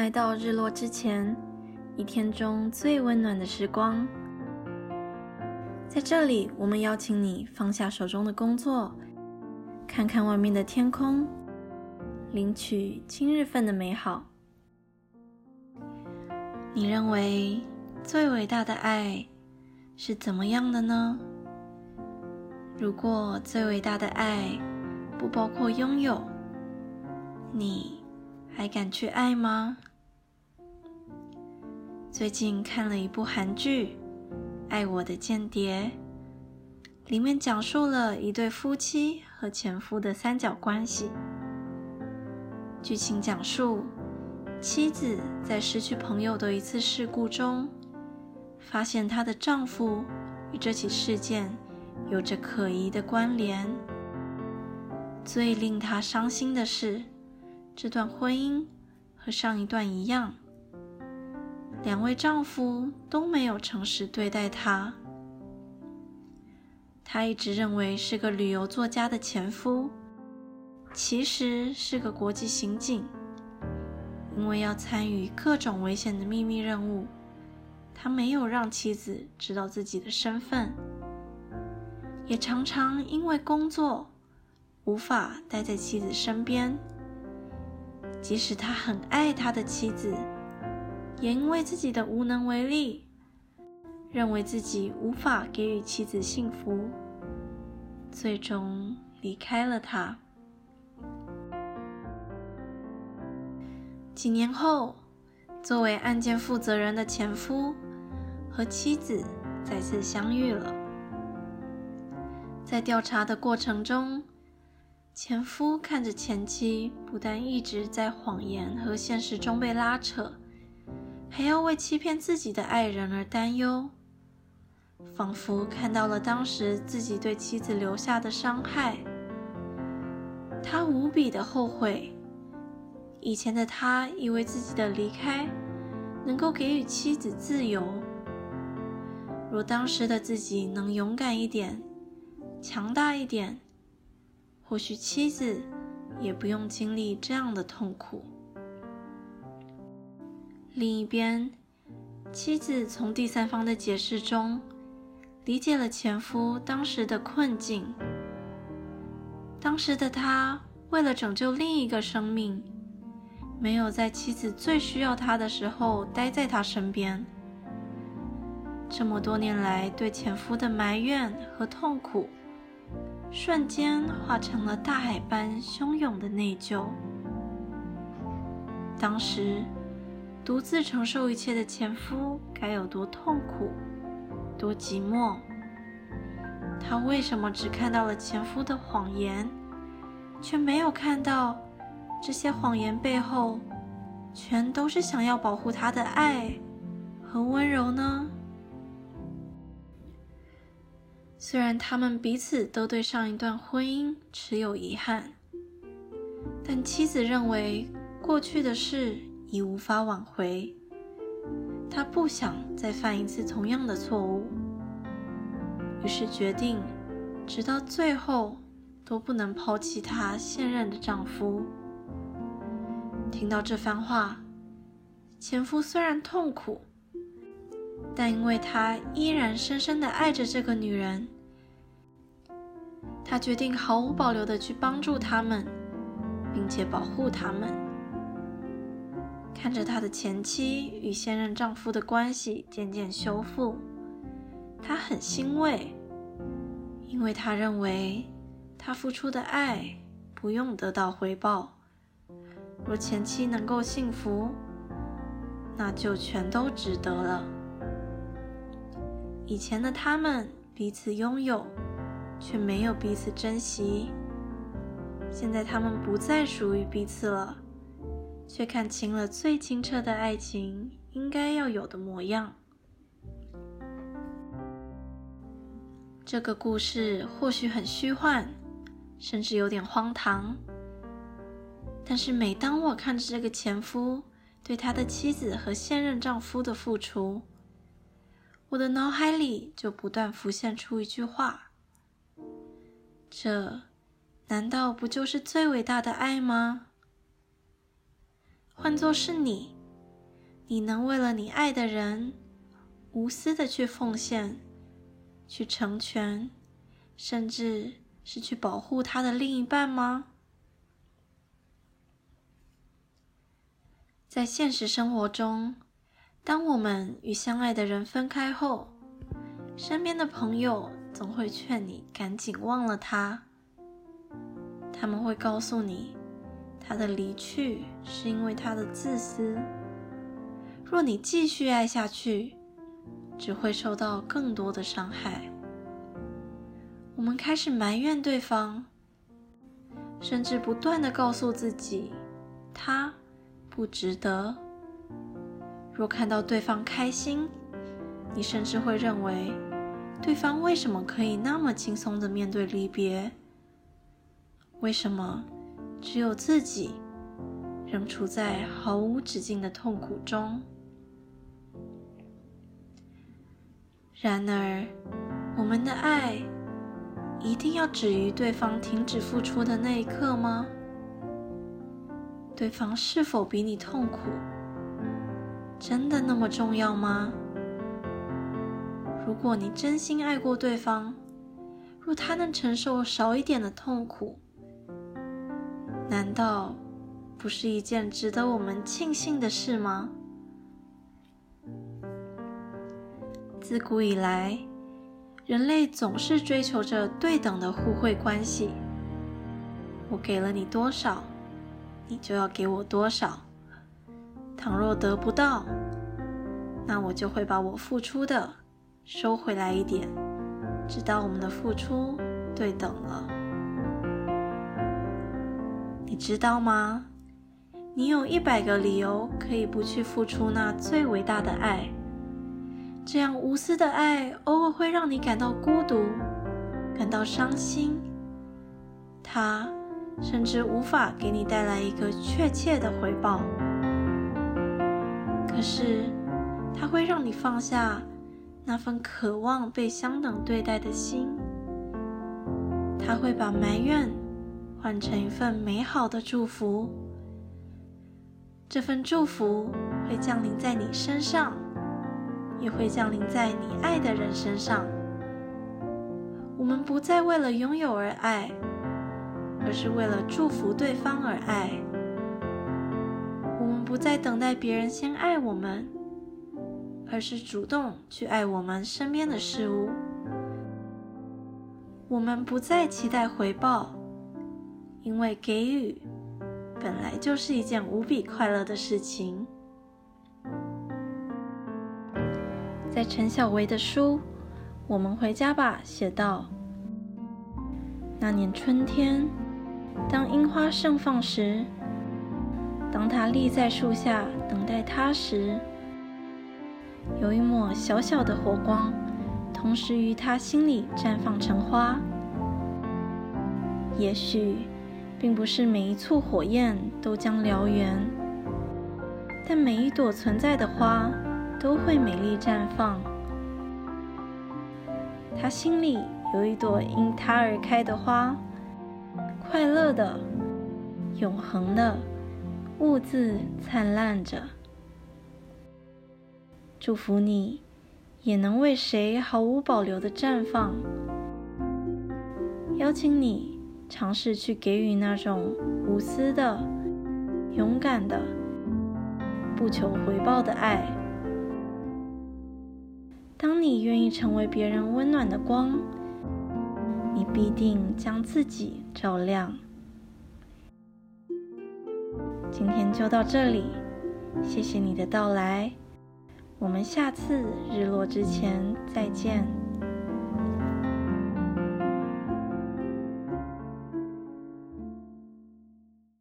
来到日落之前，一天中最温暖的时光。在这里，我们邀请你放下手中的工作，看看外面的天空，领取今日份的美好。你认为最伟大的爱是怎么样的呢？如果最伟大的爱不包括拥有，你还敢去爱吗？最近看了一部韩剧《爱我的间谍》，里面讲述了一对夫妻和前夫的三角关系。剧情讲述，妻子在失去朋友的一次事故中，发现她的丈夫与这起事件。有着可疑的关联。最令她伤心的是，这段婚姻和上一段一样，两位丈夫都没有诚实对待她。她一直认为是个旅游作家的前夫，其实是个国际刑警。因为要参与各种危险的秘密任务，他没有让妻子知道自己的身份。也常常因为工作无法待在妻子身边，即使他很爱他的妻子，也因为自己的无能为力，认为自己无法给予妻子幸福，最终离开了他。几年后，作为案件负责人的前夫和妻子再次相遇了。在调查的过程中，前夫看着前妻不但一直在谎言和现实中被拉扯，还要为欺骗自己的爱人而担忧，仿佛看到了当时自己对妻子留下的伤害。他无比的后悔，以前的他以为自己的离开能够给予妻子自由，若当时的自己能勇敢一点。强大一点，或许妻子也不用经历这样的痛苦。另一边，妻子从第三方的解释中理解了前夫当时的困境。当时的他为了拯救另一个生命，没有在妻子最需要他的时候待在他身边。这么多年来，对前夫的埋怨和痛苦。瞬间化成了大海般汹涌的内疚。当时，独自承受一切的前夫该有多痛苦，多寂寞？他为什么只看到了前夫的谎言，却没有看到这些谎言背后，全都是想要保护他的爱和温柔呢？虽然他们彼此都对上一段婚姻持有遗憾，但妻子认为过去的事已无法挽回，她不想再犯一次同样的错误，于是决定直到最后都不能抛弃她现任的丈夫。听到这番话，前夫虽然痛苦。但因为他依然深深的爱着这个女人，他决定毫无保留的去帮助他们，并且保护他们。看着他的前妻与现任丈夫的关系渐渐修复，他很欣慰，因为他认为他付出的爱不用得到回报。若前妻能够幸福，那就全都值得了。以前的他们彼此拥有，却没有彼此珍惜。现在他们不再属于彼此了，却看清了最清澈的爱情应该要有的模样。这个故事或许很虚幻，甚至有点荒唐。但是每当我看着这个前夫对他的妻子和现任丈夫的付出，我的脑海里就不断浮现出一句话：“这难道不就是最伟大的爱吗？”换作是你，你能为了你爱的人无私的去奉献、去成全，甚至是去保护他的另一半吗？在现实生活中，当我们与相爱的人分开后，身边的朋友总会劝你赶紧忘了他。他们会告诉你，他的离去是因为他的自私。若你继续爱下去，只会受到更多的伤害。我们开始埋怨对方，甚至不断的告诉自己，他。不值得。若看到对方开心，你甚至会认为，对方为什么可以那么轻松的面对离别？为什么只有自己仍处在毫无止境的痛苦中？然而，我们的爱一定要止于对方停止付出的那一刻吗？对方是否比你痛苦，真的那么重要吗？如果你真心爱过对方，若他能承受少一点的痛苦，难道不是一件值得我们庆幸的事吗？自古以来，人类总是追求着对等的互惠关系。我给了你多少？你就要给我多少？倘若得不到，那我就会把我付出的收回来一点，直到我们的付出对等了。你知道吗？你有一百个理由可以不去付出那最伟大的爱。这样无私的爱，偶尔会让你感到孤独，感到伤心。它。甚至无法给你带来一个确切的回报，可是它会让你放下那份渴望被相等对待的心，它会把埋怨换成一份美好的祝福，这份祝福会降临在你身上，也会降临在你爱的人身上。我们不再为了拥有而爱。而是为了祝福对方而爱。我们不再等待别人先爱我们，而是主动去爱我们身边的事物。我们不再期待回报，因为给予本来就是一件无比快乐的事情。在陈小薇的书《我们回家吧》写道：那年春天。当樱花盛放时，当他立在树下等待它时，有一抹小小的火光，同时于他心里绽放成花。也许，并不是每一簇火焰都将燎原，但每一朵存在的花都会美丽绽放。他心里有一朵因他而开的花。快乐的、永恒的兀自灿烂着，祝福你也能为谁毫无保留的绽放。邀请你尝试去给予那种无私的、勇敢的、不求回报的爱。当你愿意成为别人温暖的光。你必定将自己照亮。今天就到这里，谢谢你的到来，我们下次日落之前再见。